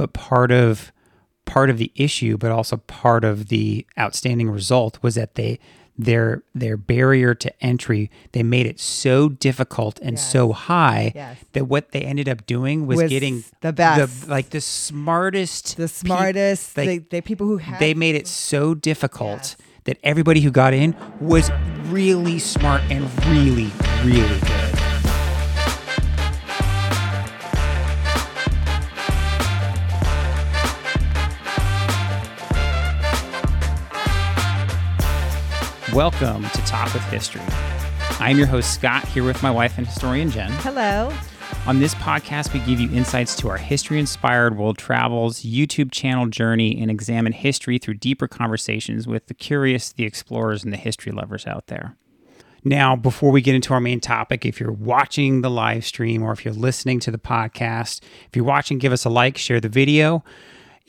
but part of part of the issue, but also part of the outstanding result was that they their their barrier to entry they made it so difficult and Yes. so high Yes. that what they ended up doing was, Was getting the best. like the smartest the smartest, like, they, they people who have they made it so difficult Yes. that everybody who got in was really smart and really really good Welcome to Talk with History. I'm your host, Scott, here with my wife and historian, Jen. Hello. On this podcast, we give you insights to our history inspired world travels, YouTube channel journey, and examine history through deeper conversations with the curious, the explorers, and the history lovers out there. Now, before we get into our main topic, if you're watching the live stream or if you're listening to the podcast, if you're watching, give us a like, share the video.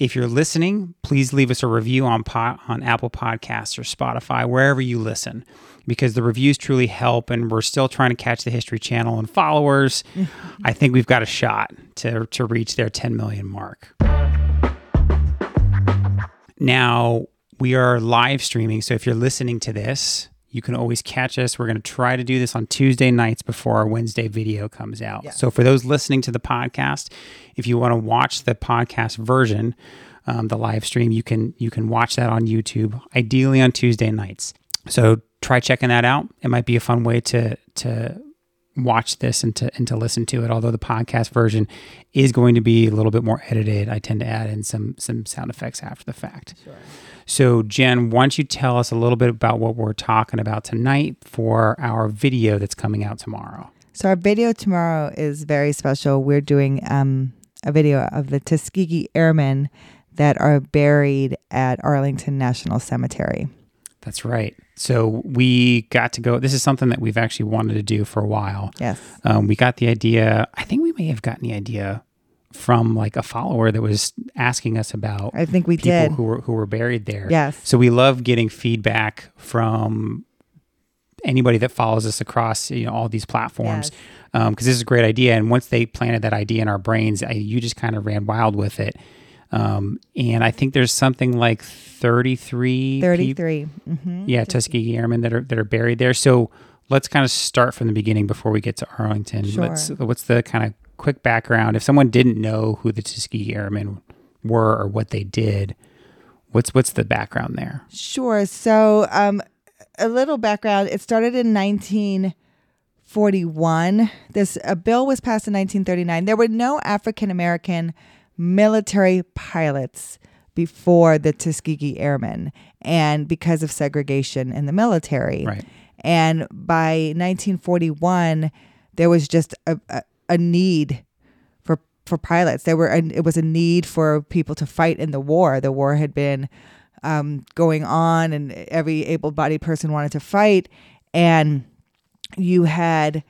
If you're listening, please leave us a review on po- on Apple Podcasts or Spotify, wherever you listen, because the reviews truly help. And we're still trying to catch the History Channel and followers. I think we've got a shot to to reach their 10 million mark. Now we are live streaming, so if you're listening to this, you can always catch us. We're going to try to do this on Tuesday nights before our Wednesday video comes out. Yeah. So for those listening to the podcast, if you want to watch the podcast version, um, the live stream, you can you can watch that on YouTube, ideally on Tuesday nights. So try checking that out. It might be a fun way to to watch this and to and to listen to it. Although the podcast version is going to be a little bit more edited, I tend to add in some some sound effects after the fact. Sure. So, Jen, why don't you tell us a little bit about what we're talking about tonight for our video that's coming out tomorrow? So our video tomorrow is very special. We're doing um, a video of the Tuskegee Airmen that are buried at Arlington National Cemetery. That's right. So, we got to go. This is something that we've actually wanted to do for a while. Yes. Um, we got the idea, I think we may have gotten the idea from like a follower that was asking us about I think we people did. who were who were buried there. Yes. So we love getting feedback from anybody that follows us across you know all these platforms Yes. because this is a great idea. And once they planted that idea in our brains, I, you just kind of ran wild with it. Um, and I think there's something like 33, peop- 33. Mm-hmm. yeah, Tuskegee Airmen that are that are buried there. So let's kind of start from the beginning before we get to Arlington. Sure. Let's, what's the kind of quick background? If someone didn't know who the Tuskegee Airmen were or what they did, what's what's the background there? Sure. So, um, a little background. It started in 1941. This a bill was passed in 1939. There were no African American military pilots before the Tuskegee Airmen, and because of segregation in the military. Right. And by 1941, there was just a, a, a need for for pilots. There were a, it was a need for people to fight in the war. The war had been um, going on, and every able-bodied person wanted to fight. And you had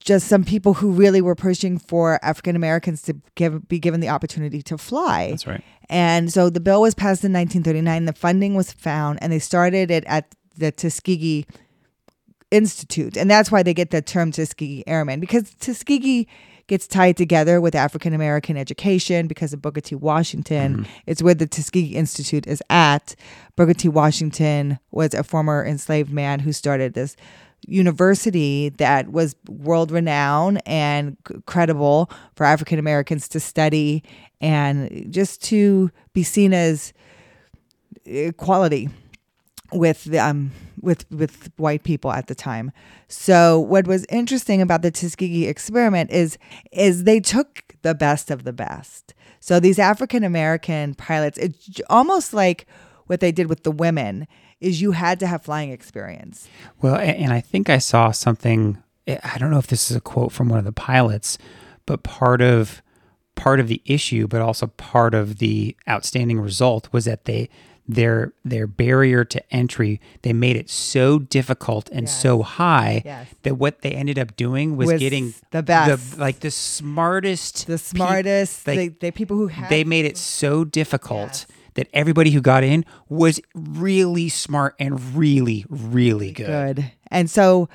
just some people who really were pushing for African Americans to give, be given the opportunity to fly. That's right. And so the bill was passed in 1939. The funding was found, and they started it at the Tuskegee Institute. And that's why they get the term Tuskegee Airmen, because Tuskegee gets tied together with African American education because of Booker T. Washington. Mm-hmm. It's where the Tuskegee Institute is at. Booker T. Washington was a former enslaved man who started this university that was world renowned and credible for African Americans to study and just to be seen as eh, equality with um with with white people at the time. So what was interesting about the Tuskegee experiment is is they took the best of the best. So these African American pilots, it's almost like what they did with the women is you had to have flying experience. Well, and I think I saw something. I don't know if this is a quote from one of the pilots, but part of part of the issue, but also part of the outstanding result was that they their their barrier to entry they made it so difficult and Yes. so high Yes. that what they ended up doing was, Was getting the best. like the smartest The smartest, like, they, they people who had they made it so difficult Yes. that everybody who got in was really smart and really really good. good. And so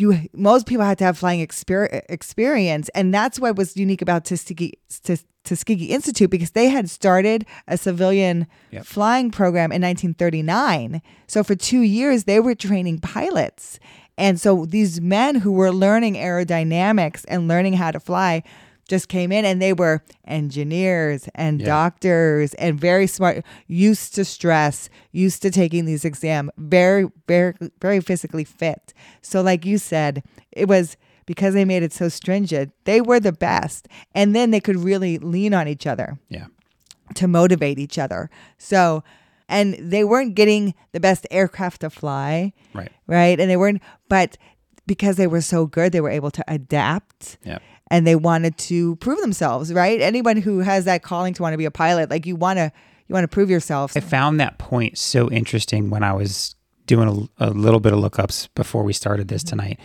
you most people had to have flying exper- experience, and that's what was unique about Tuskegee Tus- Tuskegee Institute because they had started a civilian Yep. flying program in 1939. So for two years, they were training pilots, and so these men who were learning aerodynamics and learning how to fly just came in and they were engineers and Yeah. doctors and very smart used to stress used to taking these exams very very very physically fit so like you said it was because they made it so stringent they were the best and then they could really lean on each other Yeah. to motivate each other so and they weren't getting the best aircraft to fly Right. right and they weren't but because they were so good they were able to adapt Yeah. And they wanted to prove themselves right anyone who has that calling to want to be a pilot like you want to you want to prove yourself I found that point so interesting when I was doing a, a little bit of lookups before we started this Mm-hmm. tonight.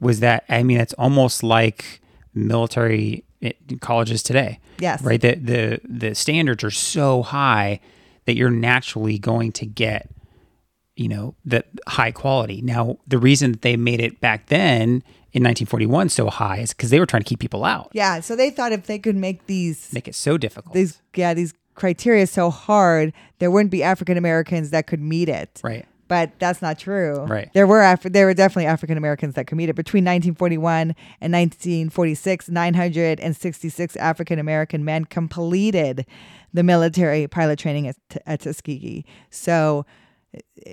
Was that I mean, it's almost like military eh, colleges today, yes right? The the the standards are so high that you're naturally going to get, you know, the high quality. Now, the reason that they made it back then in 1941 so high is because they were trying to keep people out, yeah so they thought if they could make these make it so difficult, these yeah these criteria so hard there wouldn't be african americans that could meet it right? but that's not true. Right. There were Af- there were definitely African Americans that committed between 1941 and 1946. 966 African American men completed the military pilot training at, at Tuskegee. So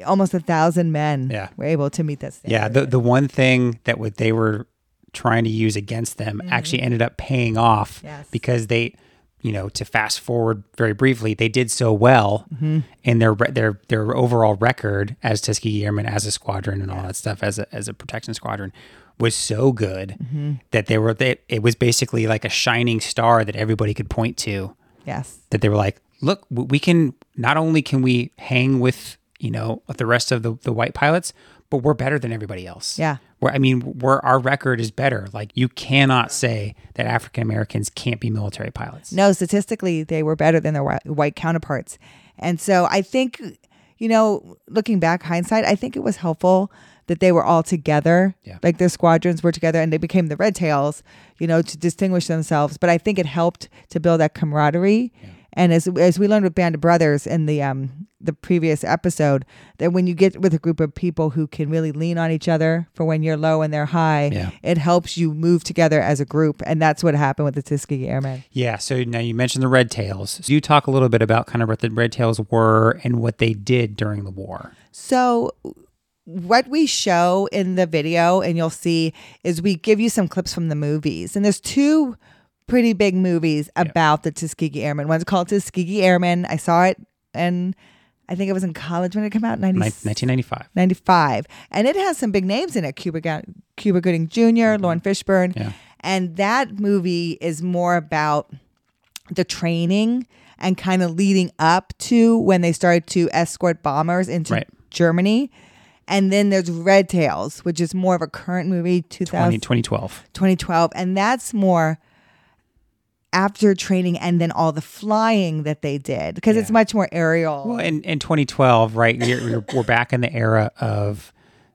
almost a thousand men Yeah. were able to meet that standard. Yeah, the the one thing that what they were trying to use against them actually ended up paying off Mm-hmm. Yes. because they, you know, to fast forward very briefly, they did so well Mm-hmm. in their their their overall record as Tuskegee Airmen as a squadron and all that stuff as a as a protection squadron was so good Mm-hmm. that they were they, it was basically like a shining star that everybody could point to yes. that they were like, look, we can not only can we hang with you know the rest of the, the white pilots, but we're better than everybody else. Yeah. I mean, we're our record is better. Like you cannot say that African Americans can't be military pilots. No, statistically, they were better than their whi- white counterparts. And so I think, you know, looking back, hindsight, I think it was helpful that they were all together. Yeah. Like their squadrons were together and they became the Red Tails, you know, to distinguish themselves. But I think it helped to build that camaraderie. And as as we learned with Band of Brothers in the um the previous episode, that when you get with a group of people who can really lean on each other for when you're low and they're high, Yeah. it helps you move together as a group. And that's what happened with the Tuskegee Airmen. Yeah. So now you mentioned the Red Tails. So you talk a little bit about kind of what the Red Tails were and what they did during the war. So, what we show in the video, and you'll see, is we give you some clips from the movies. And there's two pretty big movies about the Tuskegee Airmen. One's called Tuskegee Airmen. I saw it, and I think it was in college when it came out, 90, 1995. 95. And it has some big names in it Cuba, Cuba Gooding junior Laurence Fishburne. Mm-hmm. Yeah. And that movie is more about the training and kind of leading up to when they started to escort bombers into Right. Germany. And then there's Red Tails, which is more of a current movie, 2000, 20, 2012. 2012. And that's more after training and then all the flying that they did because it's much more aerial. Well, in, in 2012, right, you're, we're back in the era of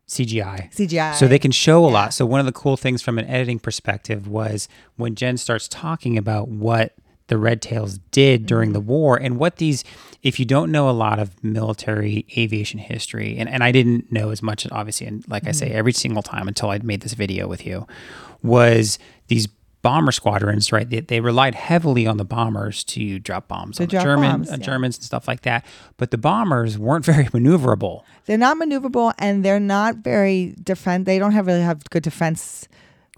CGI. CGI. So they can show a lot. So one of the cool things from an editing perspective was when Jen starts talking about what the Red Tails did during the mm-hmm. war and what these if you don't know a lot of military aviation history and, and I didn't know as much obviously and like I say mm-hmm. every single time until I made this video with you was these bomber squadrons right they, they relied heavily on the bombers to drop bombs on the drop German bombs, uh, yeah. Germans and stuff like that but the bombers weren't very maneuverable they're not maneuverable and they're not very defense. They don't have really have good defense.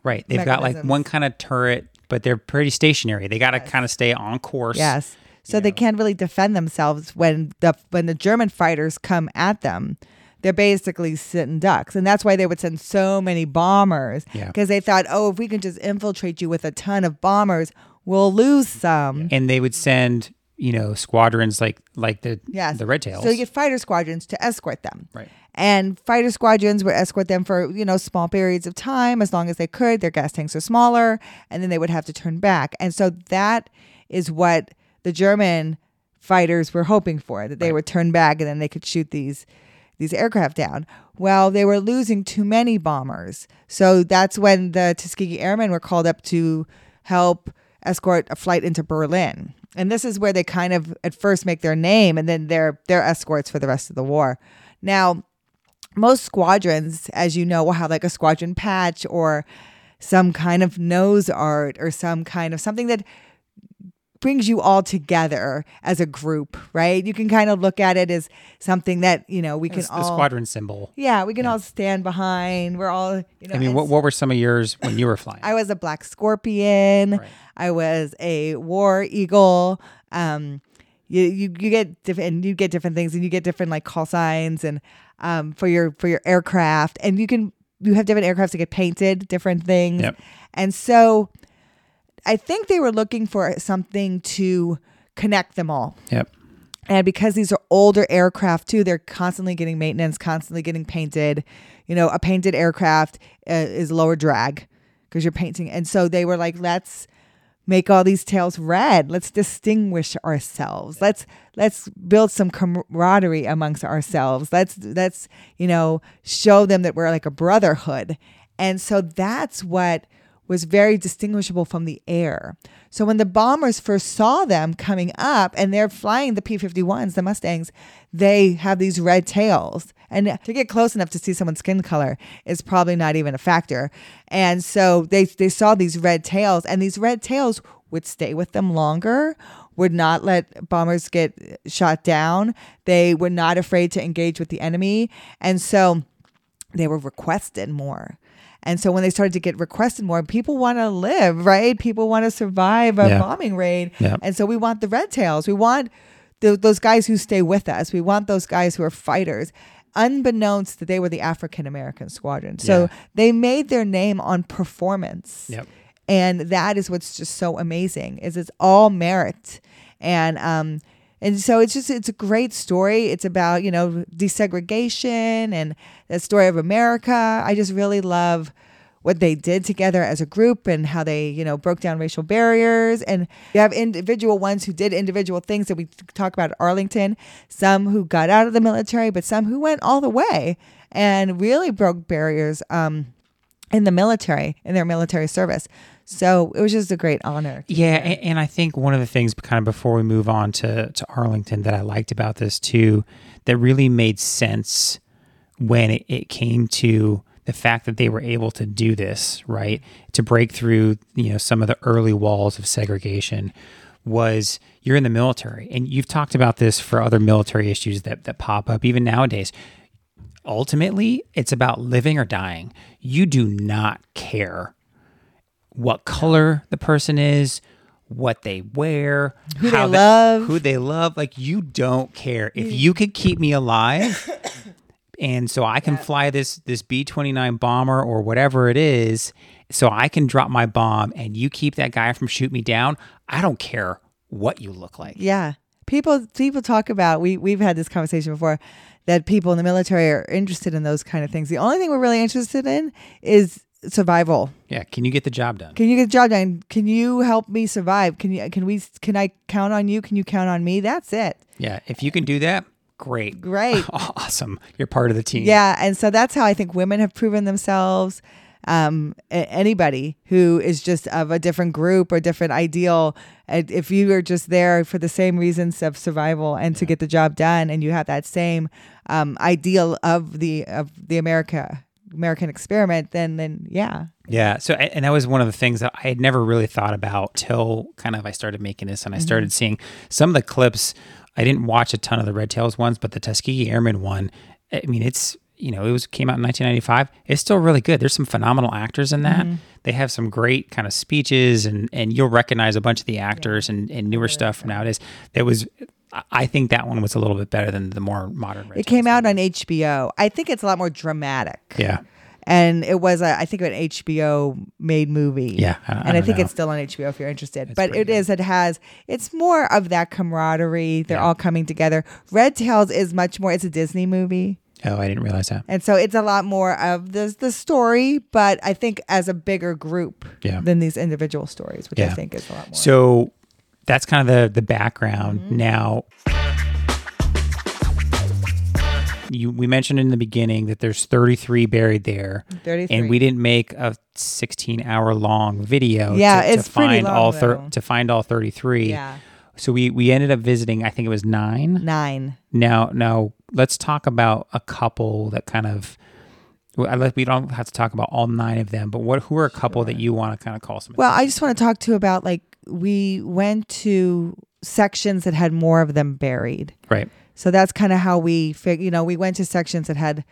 Right. They've got like one kind of turret, but they're pretty stationary. They got to kind of stay on course. Yes. So they can't really defend themselves when the when the German fighters come at them. They're basically sitting ducks, and that's why they would send so many bombers. Yeah. Because they thought, oh, if we can just infiltrate you with a ton of bombers, we'll lose some. And they would send, you know, squadrons like like the Yes. the Red Tails. So you get fighter squadrons to escort them. Right. And fighter squadrons would escort them for, you know, small periods of time as long as they could. Their gas tanks are smaller, and then they would have to turn back. And so that is what the German fighters were hoping for, that they would turn back and then they could shoot these these aircraft down. Well, they were losing too many bombers. So that's when the Tuskegee Airmen were called up to help escort a flight into Berlin. And this is where they kind of at first make their name and then they're they're escorts for the rest of the war. Now, most squadrons, as you know, will have like a squadron patch or some kind of nose art or some kind of something that brings you all together as a group, right? You can kind of look at it as something that, you know, we can It's all the squadron symbol. Yeah, we can all stand behind. We're all, you know, I mean, what, what were some of yours when you were flying? I was a black scorpion. Right. I was a war eagle. Um, you, you you get different you get different things and you get different like call signs and um for your for your aircraft and you can you have different aircrafts that get painted different things Yep. and so I think they were looking for something to connect them all yep. and because these are older aircraft too, they're constantly getting maintenance, constantly getting painted. You know, a painted aircraft uh, is lower drag because you're painting. And so they were like, let's make all these tails red. Let's distinguish ourselves. Let's let's build some camaraderie amongst ourselves. Let's let's you know show them that we're like a brotherhood. And so that's what was very distinguishable from the air. So when the bombers first saw them coming up and they're flying the P 51s, the Mustangs, they have these red tails. And to get close enough to see someone's skin color is probably not even a factor. And so they, they saw these red tails, and these red tails would stay with them longer, would not let bombers get shot down. They were not afraid to engage with the enemy. And so they were requested more. And so when they started to get requested more, people want to live, right? People want to survive a Yeah. bombing raid. Yeah. And so we want the red tails. We want th- those guys who stay with us. We want those guys who are fighters. Unbeknownst that they were the African American squadron. So Yeah. they made their name on performance Yep. and that is what's just so amazing is it's all merit and um and so it's just it's a great story. It's about you know desegregation and the story of america. I just really love what they did together as a group and how they you know broke down racial barriers. And you have individual ones who did individual things that we talk about at arlington some who got out of the military but some who went all the way and really broke barriers um in the military in their military service. So it was just a great honor Yeah, and, and I think one of the things, kind of before we move on to to Arlington, that I liked about this too, that really made sense when it, it came to the fact that they were able to do this, right, to break through, you know, some of the early walls of segregation, was you're in the military, and you've talked about this for other military issues that that pop up even nowadays. Ultimately, it's about living or dying. You do not care what color the person is, what they wear, Who they how love. who they love. Like you don't care if you could keep me alive, and so I can fly this this B twenty nine bomber or whatever it is, so I can drop my bomb, and you keep that guy from shoot me down. I don't care what you look like. yeah people people talk about we we've had this conversation before that people in the military are interested in those kind of things the only thing we're really interested in is survival Yeah, can you get the job done? can you get the job done can you help me survive can you can we can i count on you can you count on me that's it Yeah, if you can do that, great, Great. awesome. You're part of the team. Yeah, and so that's how I think women have proven themselves. Um, anybody who is just of a different group or different ideal. If you are just there for the same reasons of survival and to get the job done, and you have that same um, ideal of the of the America American experiment, then then yeah, Yeah. So, and that was one of the things that I had never really thought about till kind of I started making this and I started seeing some of the clips. I didn't watch a ton of the Red Tails ones, but the Tuskegee Airmen one, I mean, it's, you know, it was came out in 1995. It's still really good. There's some phenomenal actors in that. Mm-hmm. They have some great kind of speeches and, and you'll recognize a bunch of the actors and, and newer stuff from nowadays. That was, I- think that one was a little bit better than the more modern it came out on HBO. I think it's a lot more dramatic. Yeah. and it was a, I think an HBO made movie. Yeah, I- I and I think know. it's still on HBO if you're interested. It's but it is. It has. It's more of that camaraderie. They're Yeah. all coming together. Red Tails is much more. It's a Disney movie, Oh, I didn't realize that. and so it's a lot more of the the story. But I think as a bigger group Yeah. than these individual stories, which I think is a lot more. So that's kind of the the background. Mm-hmm. Now, you we mentioned in the beginning that there's 33 buried there, 33. and we didn't make a 16 hour long video. Yeah, to, it's to pretty find all long, thir- to find all 33. Yeah. So we we ended up visiting. I think it was nine. Nine. Now, now let's talk about a couple that kind of. I let- We don't have to talk about all nine of them, but what? Who are a couple that you want to kind of call some? Well, I just want to talk to you about like we went to sections that had more of them buried. right. So that's kind of how we fig you know, we went to sections that had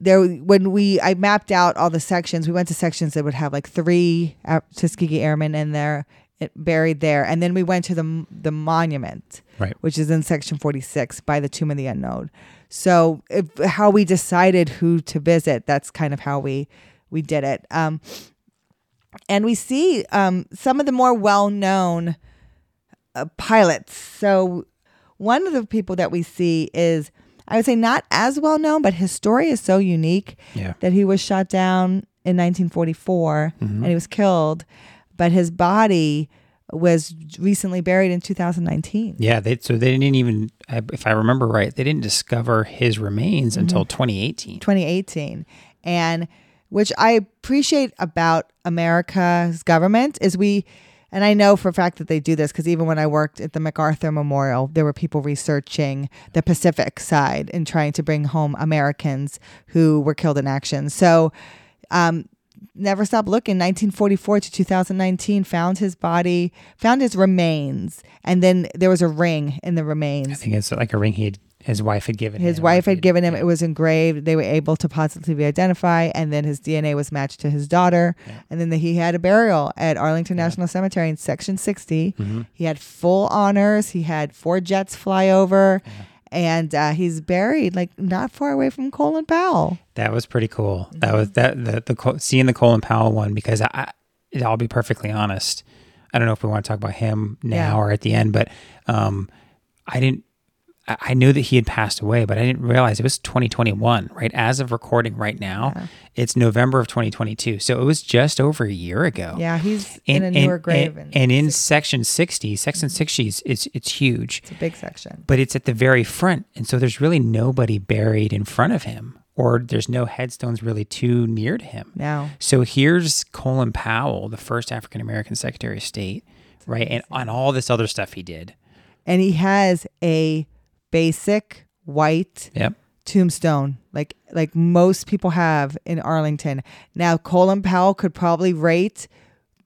there when we I mapped out all the sections, we went to sections that would have like three uh, Tuskegee Airmen in there it, buried there, and then we went to the the monument, Right. which is in section 46 by the Tomb of the Unknown. So if, how we decided who to visit, that's kind of how we we did it. Um, and we see um, some of the more well known uh, pilots. So one of the people that we see is, I would say, not as well known, but his story is so unique Yeah. that he was shot down in 1944 and he was killed, but his body was recently buried in 2019. Yeah. They so they didn't even, if I remember right, they didn't discover his remains Mm-hmm. until 2018. 2018 and which i appreciate about america's government is we and i know for a fact that they do this because even when i worked at the macarthur memorial there were people researching the pacific side and trying to bring home americans who were killed in action so um, never stopped looking 1944 to 2019 found his body found his remains and then there was a ring in the remains. I think it's like a ring he had, his wife had given him. his him. wife had given him. It was engraved. They were able to positively identify and then his dna was matched to his daughter. And then the, he had a burial at arlington national cemetery in section 60 Mm-hmm. he had full honors. He had four jets fly over and uh, he's buried like not far away from colin powell That was pretty cool. That Mm-hmm. was that the the Col- seeing the Colin Powell one because I, I I'll be perfectly honest. I don't know if we want to talk about him now Yeah. or at the end, but um, I didn't. I knew that he had passed away, but I didn't realize it was 2021. Right as of recording right now, it's November of 2022. So it was just over a year ago. yeah he's in a newer grave And, and, and in section 60, section mm-hmm. 60 is it's it's huge it's a big section but it's at the very front. And so there's really nobody buried in front of him, or there's no headstones really too near to him. now So here's Colin Powell, the first African American Secretary of State, right? And on all this other stuff he did. and he has a basic white Yep. tombstone like like most people have in Arlington. Now Colin Powell could probably rate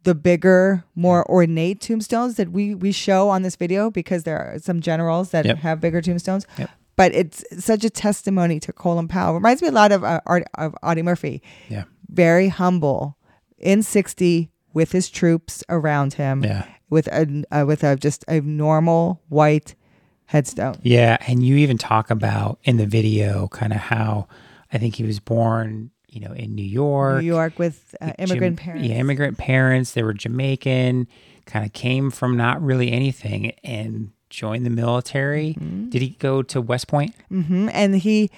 the bigger, more ornate tombstones that we we show on this video because there are some generals that Yep. have bigger tombstones. Yep. But it's such a testimony to Colin Powell. Reminds me a lot of uh, Art, of Audie Murphy. Yeah. Very humble, in sixty with his troops around him. Yeah. With a uh, with a just a normal white headstone. Yeah. And you even talk about in the video kind of how I think he was born, you know, in New York. New York with uh, immigrant Jam- parents. Yeah, immigrant parents. They were Jamaican, kind of came from not really anything and joined the military. Mm-hmm. Did he go to West Point? hmm And he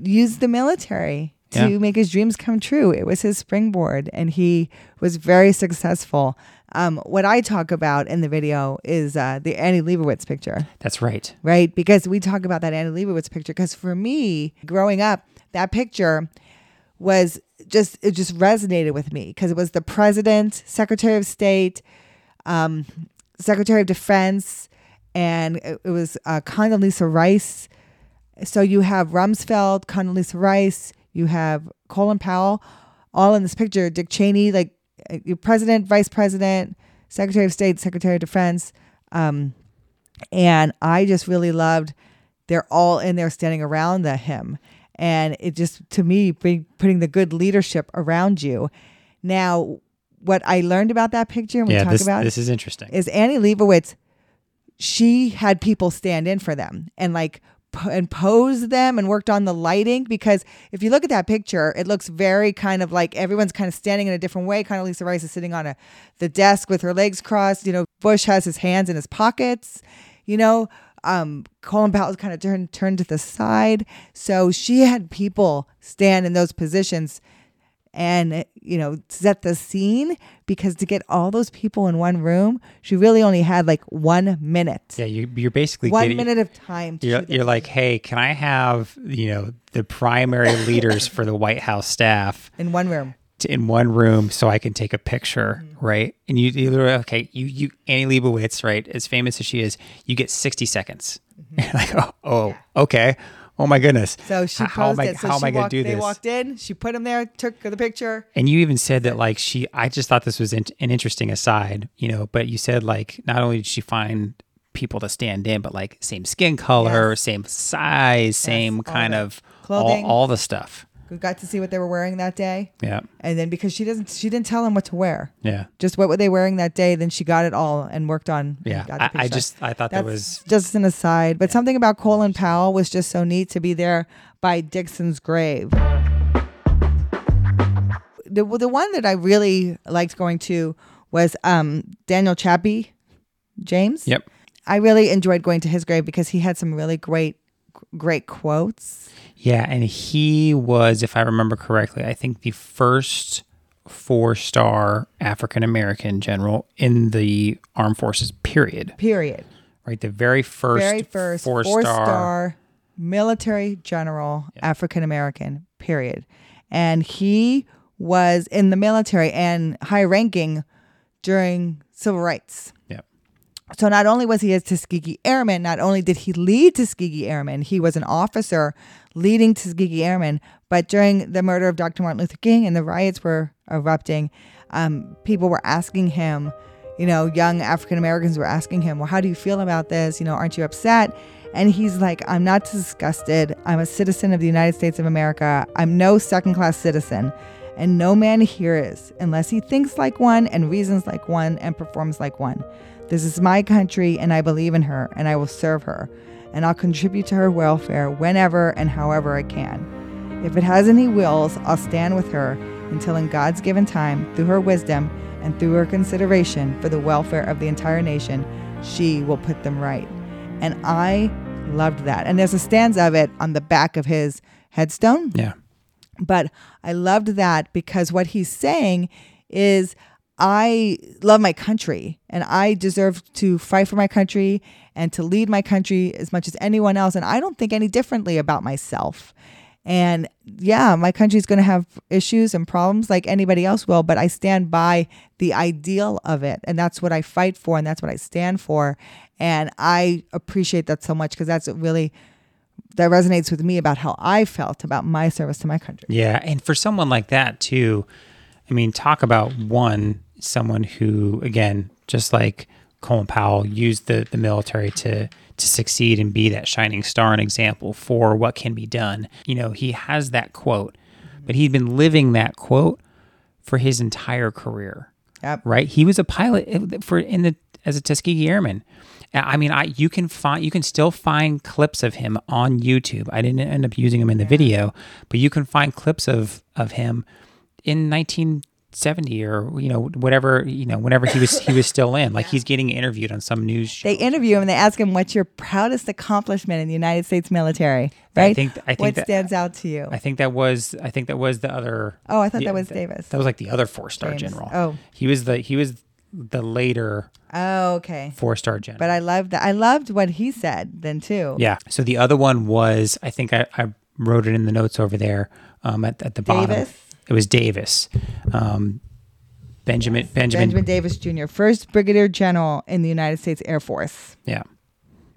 used the military to Yeah. make his dreams come true. It was his springboard, and he was very successful. Um, what I talk about in the video is uh, the Annie Leibovitz picture, That's right. right? Because we talk about that Annie Leibovitz picture. Because for me, growing up, that picture was just it just resonated with me because it was the president, Secretary of State, um, Secretary of Defense, and it, it was uh, Condoleezza Rice. So you have Rumsfeld, Condoleezza Rice, you have Colin Powell, all in this picture. Dick Cheney, like uh, your president, vice president, Secretary of State, Secretary of Defense, um, and I just really loved. They're all in there standing around the him, and it just to me putting the good leadership around you. Now, what I learned about that picture and we yeah, talk this, about this is interesting. is Annie Leibovitz. She had people stand in for them and like and pose them and worked on the lighting because if you look at that picture, it looks very kind of like everyone's kind of standing in a different way. Condoleezza Rice is sitting on a the desk with her legs crossed. You know, Bush has his hands in his pockets. You know, um, Colin Powell is kind of turned turned to the side. So she had people stand in those positions and you know set the scene because to get all those people in one room she really only had like one minute Yeah, you, you're basically one getting, minute of time to You're, you're like, hey, can I have you know the primary leaders for the White House staff in one room to, in one room so I can take a picture, Mm-hmm. right? And you, you literally, okay, you you Annie Leibovitz, right? As famous as she is, you get 60 seconds. like, oh, oh okay. Oh my goodness. So she how am I, it so how am I going to do they this? walked in she put him there took the picture And you even said that like she, I just thought this was an interesting aside, you know. But you said like not only did she find people to stand in, but like same skin color, Yes. same size, same all kind of clothing. all, all the stuff. We got to see what they were wearing that day Yeah, and then because she doesn't she didn't tell him what to wear yeah, just what were they wearing that day then she got it all and worked on yeah. I, I just I thought that was just an aside, but something about Colin Powell was just so neat to be there by Dixon's grave. The the one that I really liked going to was um, Daniel Chappie James. yep. I really enjoyed going to his grave because he had some really great great quotes. Yeah, and he was, if I remember correctly, I think the first four star African American general in the armed forces, period. Period. Right? The very first, Very first four four star. star military general African American. Period. And he was in the military and high ranking during civil rights. So not only was he a Tuskegee Airman, not only did he lead Tuskegee Airmen, he was an officer leading Tuskegee Airmen. But during the murder of Dr. Martin Luther King and the riots were erupting, um, people were asking him, you know, young African Americans were asking him, well, how do you feel about this? You know, aren't you upset? And he's like, I'm not disgusted. I'm a citizen of the United States of America. I'm no second class citizen. And no man here is, unless he thinks like one and reasons like one and performs like one. This is my country, and I believe in her, and I will serve her, and I'll contribute to her welfare whenever and however I can. If it has any wills, I'll stand with her until, in God's given time, through her wisdom and through her consideration for the welfare of the entire nation, she will put them right. And I loved that. And there's a stanza of it on the back of his headstone. Yeah. But I loved that because what he's saying is, I love my country and I deserve to fight for my country and to lead my country as much as anyone else. And I don't think any differently about myself. And yeah, my country's going to have issues and problems like anybody else will, but I stand by the ideal of it. And that's what I fight for and that's what I stand for. And I appreciate that so much because that's really that resonates with me about how I felt about my service to my country. Yeah, and for someone like that too, I mean, talk about one someone who, again, just like Colin Powell, used the the military to to succeed and be that shining star and example for what can be done. You know, he has that quote, but he'd been living that quote for his entire career. Yep. Right? He was a pilot eh, for in the as a Tuskegee Airman. I mean, I you can find you can still find clips of him on YouTube. I didn't end up using him in the video, but you can find clips of of him in 1970 or you know whatever you know whenever he was he was still in. Like he's getting interviewed on some news show. They interview him and they ask him, "What's your proudest accomplishment in the United States military?" Right? i think- I think what that- stands out to you? I think that was I think that was the other. oh, I thought the- that was Davis. That was like the other four star James. general. Oh. he was the he was the later oh, okay. four star general. But I loved that. I loved what he said then too. Yeah. So the other one was, I think I, I wrote it in the notes over there um, at, at the bottom. Davis? It was Davis. Um, Benjamin, Benjamin. Benjamin Davis Jr., first Brigadier General in the United States Air Force. Yeah.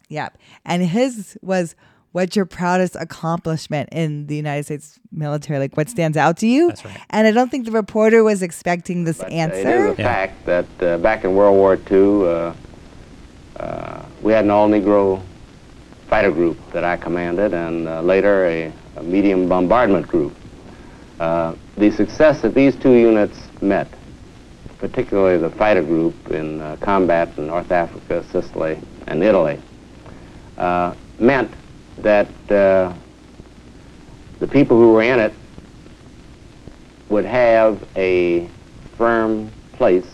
Yep. And his was, "What's your proudest accomplishment in the United States military? Like, what stands out to you?" That's right. And I don't think the reporter was expecting this But, uh, answer. It is a Yeah. fact that uh, back in World War II, uh, uh, we had an all-Negro fighter group that I commanded, and uh, later a, a medium bombardment group. Uh, the success that these two units met, particularly the fighter group in uh, combat in North Africa, Sicily, and Italy, uh, meant that uh, the people who were in it would have a firm place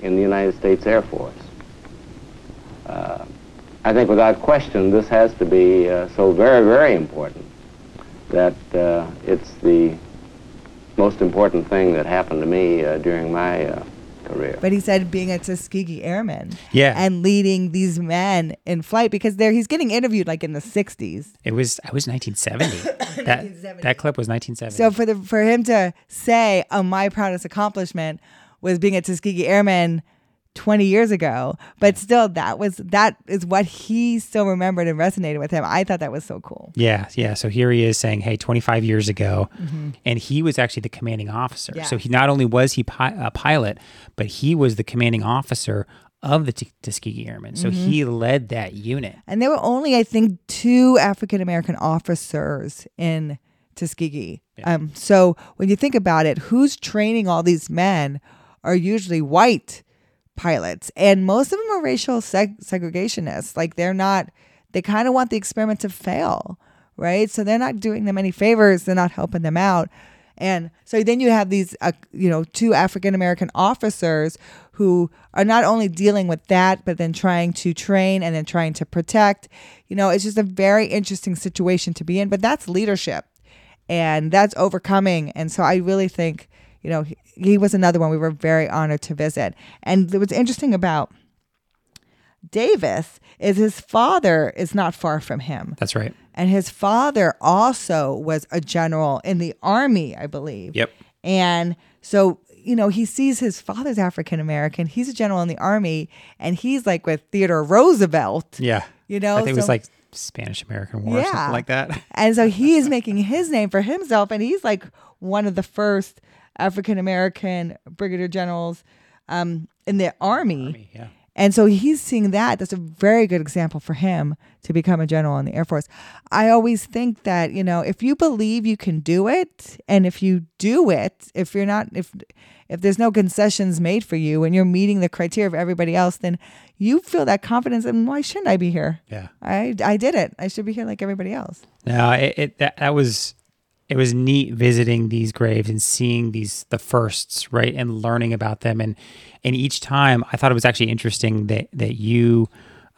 in the United States Air Force. Uh, I think without question this has to be so very, very important that it's the most important thing that happened to me uh, during my uh, career. But he said being a Tuskegee Airman. Yeah. And leading these men in flight because there he's getting interviewed like in the 60s. It was I was 1970. that that clip was 1970. So for the for him to say, "Oh, my proudest accomplishment was being a Tuskegee Airman 20 years ago," but still, that was that is what he still remembered and resonated with him. I thought that was so cool. Yeah, yeah. So here he is saying, "Hey, 25 years ago," and he was actually the commanding officer. Yeah. So he not only was he pi- a pilot, but he was the commanding officer of the T- Tuskegee Airmen. So he led that unit. And there were only, I think, two African American officers in Tuskegee. Um, so when you think about it, who's training all these men are usually white pilots, and most of them are racial seg- segregationists. Like they're not, they kind of want the experiment to fail, right? So they're not doing them any favors. They're not helping them out. And so then you have these, uh, you know, two African American officers who are not only dealing with that, but then trying to train and then trying to protect. You know, it's just a very interesting situation to be in. But that's leadership, and that's overcoming. And so I really think, you know, he, he was another one we were very honored to visit. And what's interesting about Davis is his father is not far from him. That's right. And his father also was a general in the army, I believe. Yep. And so, you know, he sees his father's African American. He's a general in the army, and he's like with Theodore Roosevelt. Yeah. You know, I think it was like Spanish American War or Yeah. something like that. And so he is making his name for himself, and he's like one of the first African American brigadier generals um, in the army. yeah. And so he's seeing that. That's a very good example for him to become a general in the Air Force. I always think that, you know, if you believe you can do it and if you do it, if you're not if if there's no concessions made for you and you're meeting the criteria of everybody else, then you feel that confidence and why shouldn't I be here? Yeah. I I did it. I should be here like everybody else. No, it, it that, that was it was neat visiting these graves and seeing these the firsts, right, and learning about them. And and each time, I thought it was actually interesting that that you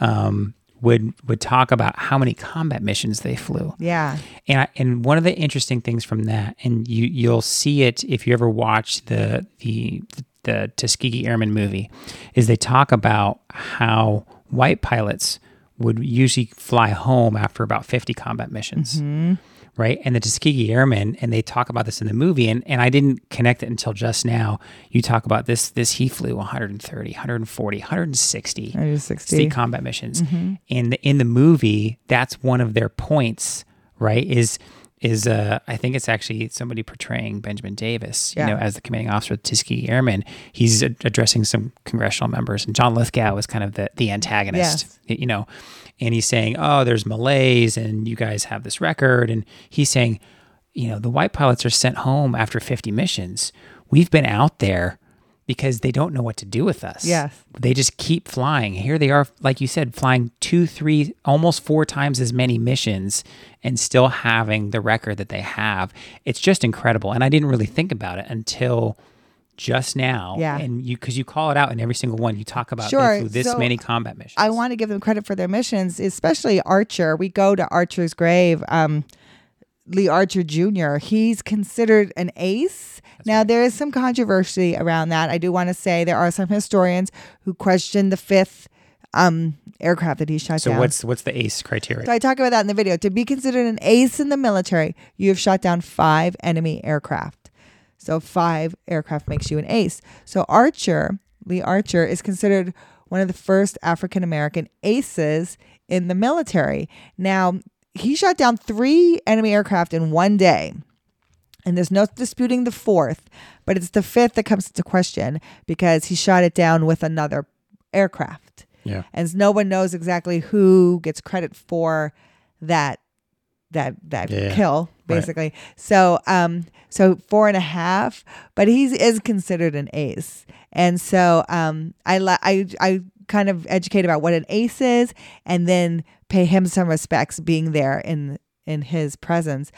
um, would would talk about how many combat missions they flew. Yeah. And I, and one of the interesting things from that, and you you'll see it if you ever watch the the the Tuskegee Airmen movie, is they talk about how white pilots would usually fly home after about 50 combat missions. Right. And the Tuskegee Airmen, and they talk about this in the movie, and, and I didn't connect it until just now. You talk about this, this he flew 130, 140, 160 160. state combat missions. In the in the movie, that's one of their points, right? Is is uh I think it's actually somebody portraying Benjamin Davis, you Yeah. know, as the commanding officer of the Tuskegee Airmen. He's addressing some congressional members, and John Lithgow is kind of the the antagonist, yes. you know, and he's saying, "Oh, there's Malays, and you guys have this record," and he's saying, you know, the white pilots are sent home after 50 missions. We've been out there because they don't know what to do with us. Yes. They just keep flying. Here they are, like you said, flying two, three, almost four times as many missions and still having the record that they have. It's just incredible. And I didn't really think about it until just now. Yeah. And you, because you call it out in every single one, you talk about Sure. this So many combat missions. I want to give them credit for their missions, especially Archer. We go to Archer's grave. Um, Lee Archer Jr. He's considered an ace. now there is some controversy around that. I do want to say there are some historians who question the fifth um, aircraft that he shot so down. So what's what's the ACE criteria? So I talk about that in the video. To be considered an ace in the military, you have shot down five enemy aircraft. So five aircraft makes you an ace. So Archer, Lee Archer, is considered one of the first African American aces in the military. Now, he shot down three enemy aircraft in one day. And there's no disputing the fourth, but it's the fifth that comes into question because he shot it down with another aircraft yeah. and no one knows exactly who gets credit for that that that Yeah. kill Right. basically so um so four and a half but he is considered an ace and so um i li- i i kind of educate about what an ace is and then pay him some respects being there in in his presence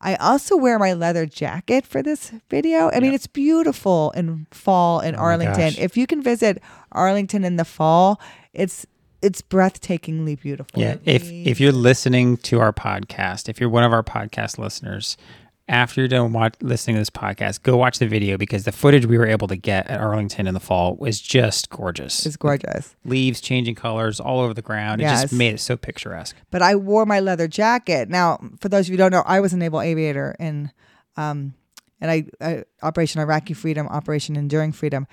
I also wear my leather jacket for this video. I mean, it's beautiful in fall in Oh Arlington. If you can visit Arlington in the fall, it's it's breathtakingly beautiful. Yeah. If if you're listening to our podcast, if you're one of our podcast listeners, after you're done watch, listening to this podcast, go watch the video because the footage we were able to get at Arlington in the fall was just gorgeous. It's gorgeous. Leaves changing colors all over the ground. It just made it so picturesque. But I wore my leather jacket. Now, for those of you who don't know, I was a naval aviator in, um, and I, I Operation Iraqi Freedom, Operation Enduring Freedom.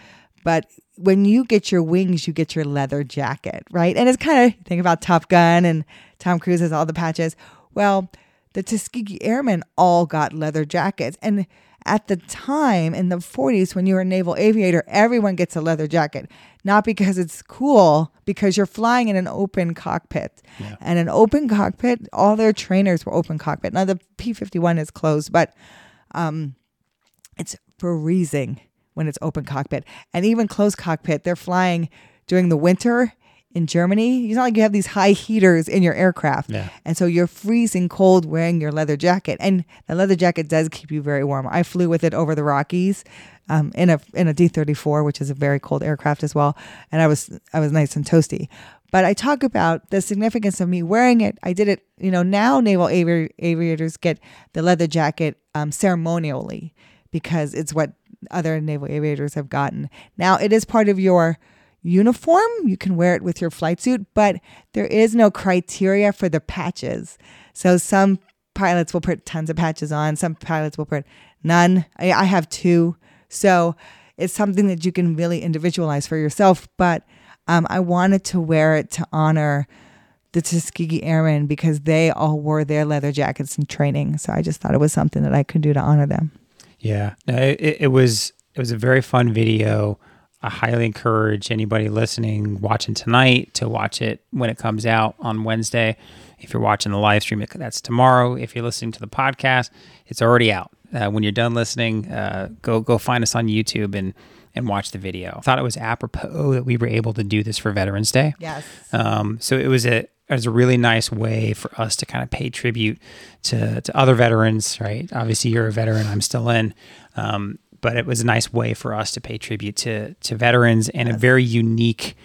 But when you get your wings, you get your leather jacket, right? And it's kind of think about Top Gun and Tom Cruise has all the patches. Well, the Tuskegee Airmen all got leather jackets, and at the time in the 40s, when you were a naval aviator, everyone gets a leather jacket. Not because it's cool, because you're flying in an open cockpit. And an open cockpit, all their trainers were open cockpit. Now the P 51 is closed, but um, it's freezing when it's open cockpit. And even closed cockpit, they're flying during the winter in Germany. It's not like you have these high heaters in your aircraft. Yeah. And so you're freezing cold wearing your leather jacket. And the leather jacket does keep you very warm. I flew with it over the Rockies. Um, in a in a T thirty four, which is a very cold aircraft as well, and I was I was nice and toasty. But I talk about the significance of me wearing it. I did it, you know. Now naval avi- aviators get the leather jacket um, ceremonially because it's what other naval aviators have gotten. Now it is part of your uniform. You can wear it with your flight suit, but there is no criteria for the patches. So some pilots will put tons of patches on, some pilots will put none. I, I have two. So it's something that you can really individualize for yourself. But um, I wanted to wear it to honor the Tuskegee Airmen because they all wore their leather jackets in training. So I just thought it was something that I could do to honor them. Yeah, no, it, it- was it was a very fun video. I highly encourage anybody listening, watching tonight, to watch it when it comes out on Wednesday. If you're watching the live stream, that's tomorrow. If you're listening to the podcast, it's already out. Uh, when you're done listening, uh, go go find us on YouTube and and watch the video. I thought it was apropos that we were able to do this for Veterans Day. Yes. Um, so it was a it was a really nice way for us to kind of pay tribute to to other veterans, right? Obviously, you're a veteran. I'm still in, um, but it was a nice way for us to pay tribute to to veterans and a very unique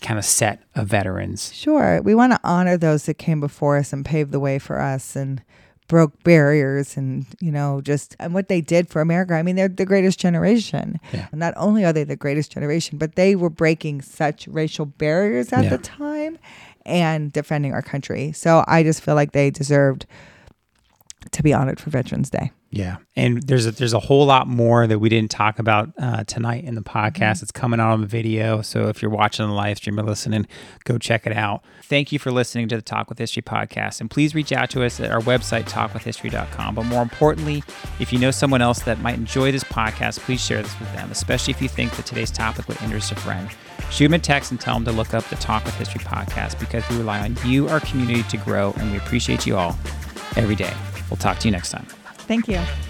kind of set of veterans. Sure. We want to honor those that came before us and paved the way for us and broke barriers and, you know, just and what they did for America. I mean, they're the greatest generation. Yeah. And not only are they the greatest generation, but they were breaking such racial barriers at Yeah. the time and defending our country. So I just feel like they deserved to be honored for Veterans Day. Yeah, and there's a, there's a whole lot more that we didn't talk about uh, tonight in the podcast. It's coming out on the video, so if you're watching the live stream or listening, go check it out. Thank you for listening to the Talk with History podcast, and please reach out to us at our website talkwithhistory.com. But more importantly, if you know someone else that might enjoy this podcast, please share this with them, especially if you think that today's topic would interest a friend. Shoot them a text and tell them to look up the Talk with History podcast because we rely on you, our community, to grow, and we appreciate you all every day. We'll talk to you next time. Thank you.